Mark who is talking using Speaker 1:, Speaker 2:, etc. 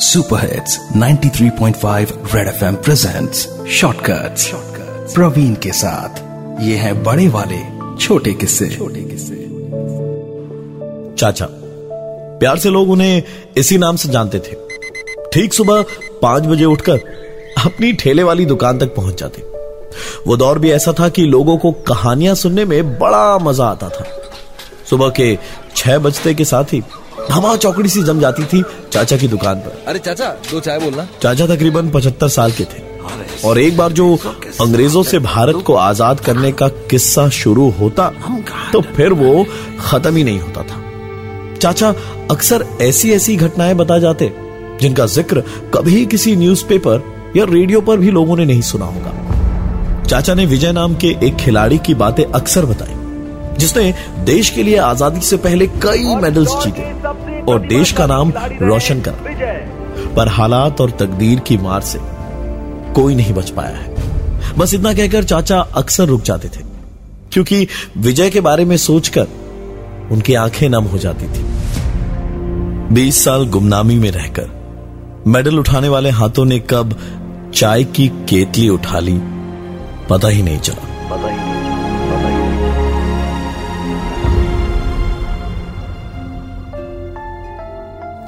Speaker 1: Super hits 93.5 red FM presents shortcuts Praveen के साथ ये है बड़े वाले छोटे किस्से। छोटे किस्से।
Speaker 2: चाचा प्यार से लोग उन्हें इसी नाम से जानते थे। ठीक सुबह पाँच बजे उठकर अपनी ठेले वाली दुकान तक पहुँच जाते। वो दौर भी ऐसा था कि लोगों को कहानियाँ सुनने में बड़ा मज़ा आता था। सुबह के छह बजते के साथ ही हवा चौकड़ी सी जम जाती थी चाचा की दुकान पर।
Speaker 3: अरे चाचा दो चाय बोलना।
Speaker 2: चाचा तकरीबन पचहत्तर साल के थे। और एक बार जो अंग्रेज़ों से भारत को आज़ाद करने का किस्सा शुरू होता तो फिर वो खत्म ही नहीं होता था। चाचा अक्सर ऐसी ऐसी घटनाएँ बता जाते जिनका ज़िक्र कभी किसी न्यूज़पेपर या रेडियो पर भी लोगों ने नहीं सुना होगा। चाचा ने विजय नाम के एक खिलाड़ी की बातें अक्सर बताई। जिसने देश के लिए आज़ादी से पहले कई मेडल्स जीते और देश का नाम रोशन करा। पर हालात और तकदीर की मार से कोई नहीं बच पाया है। बस इतना कहकर चाचा अक्सर रुक जाते थे, क्योंकि विजय के बारे में सोचकर उनकी आँखें नम हो जाती थी। बीस साल गुमनामी में रहकर मेडल उठाने वाले हाथों ने कब चाय की केतली उठा ली, पता ही नहीं चला। पता ही नहीं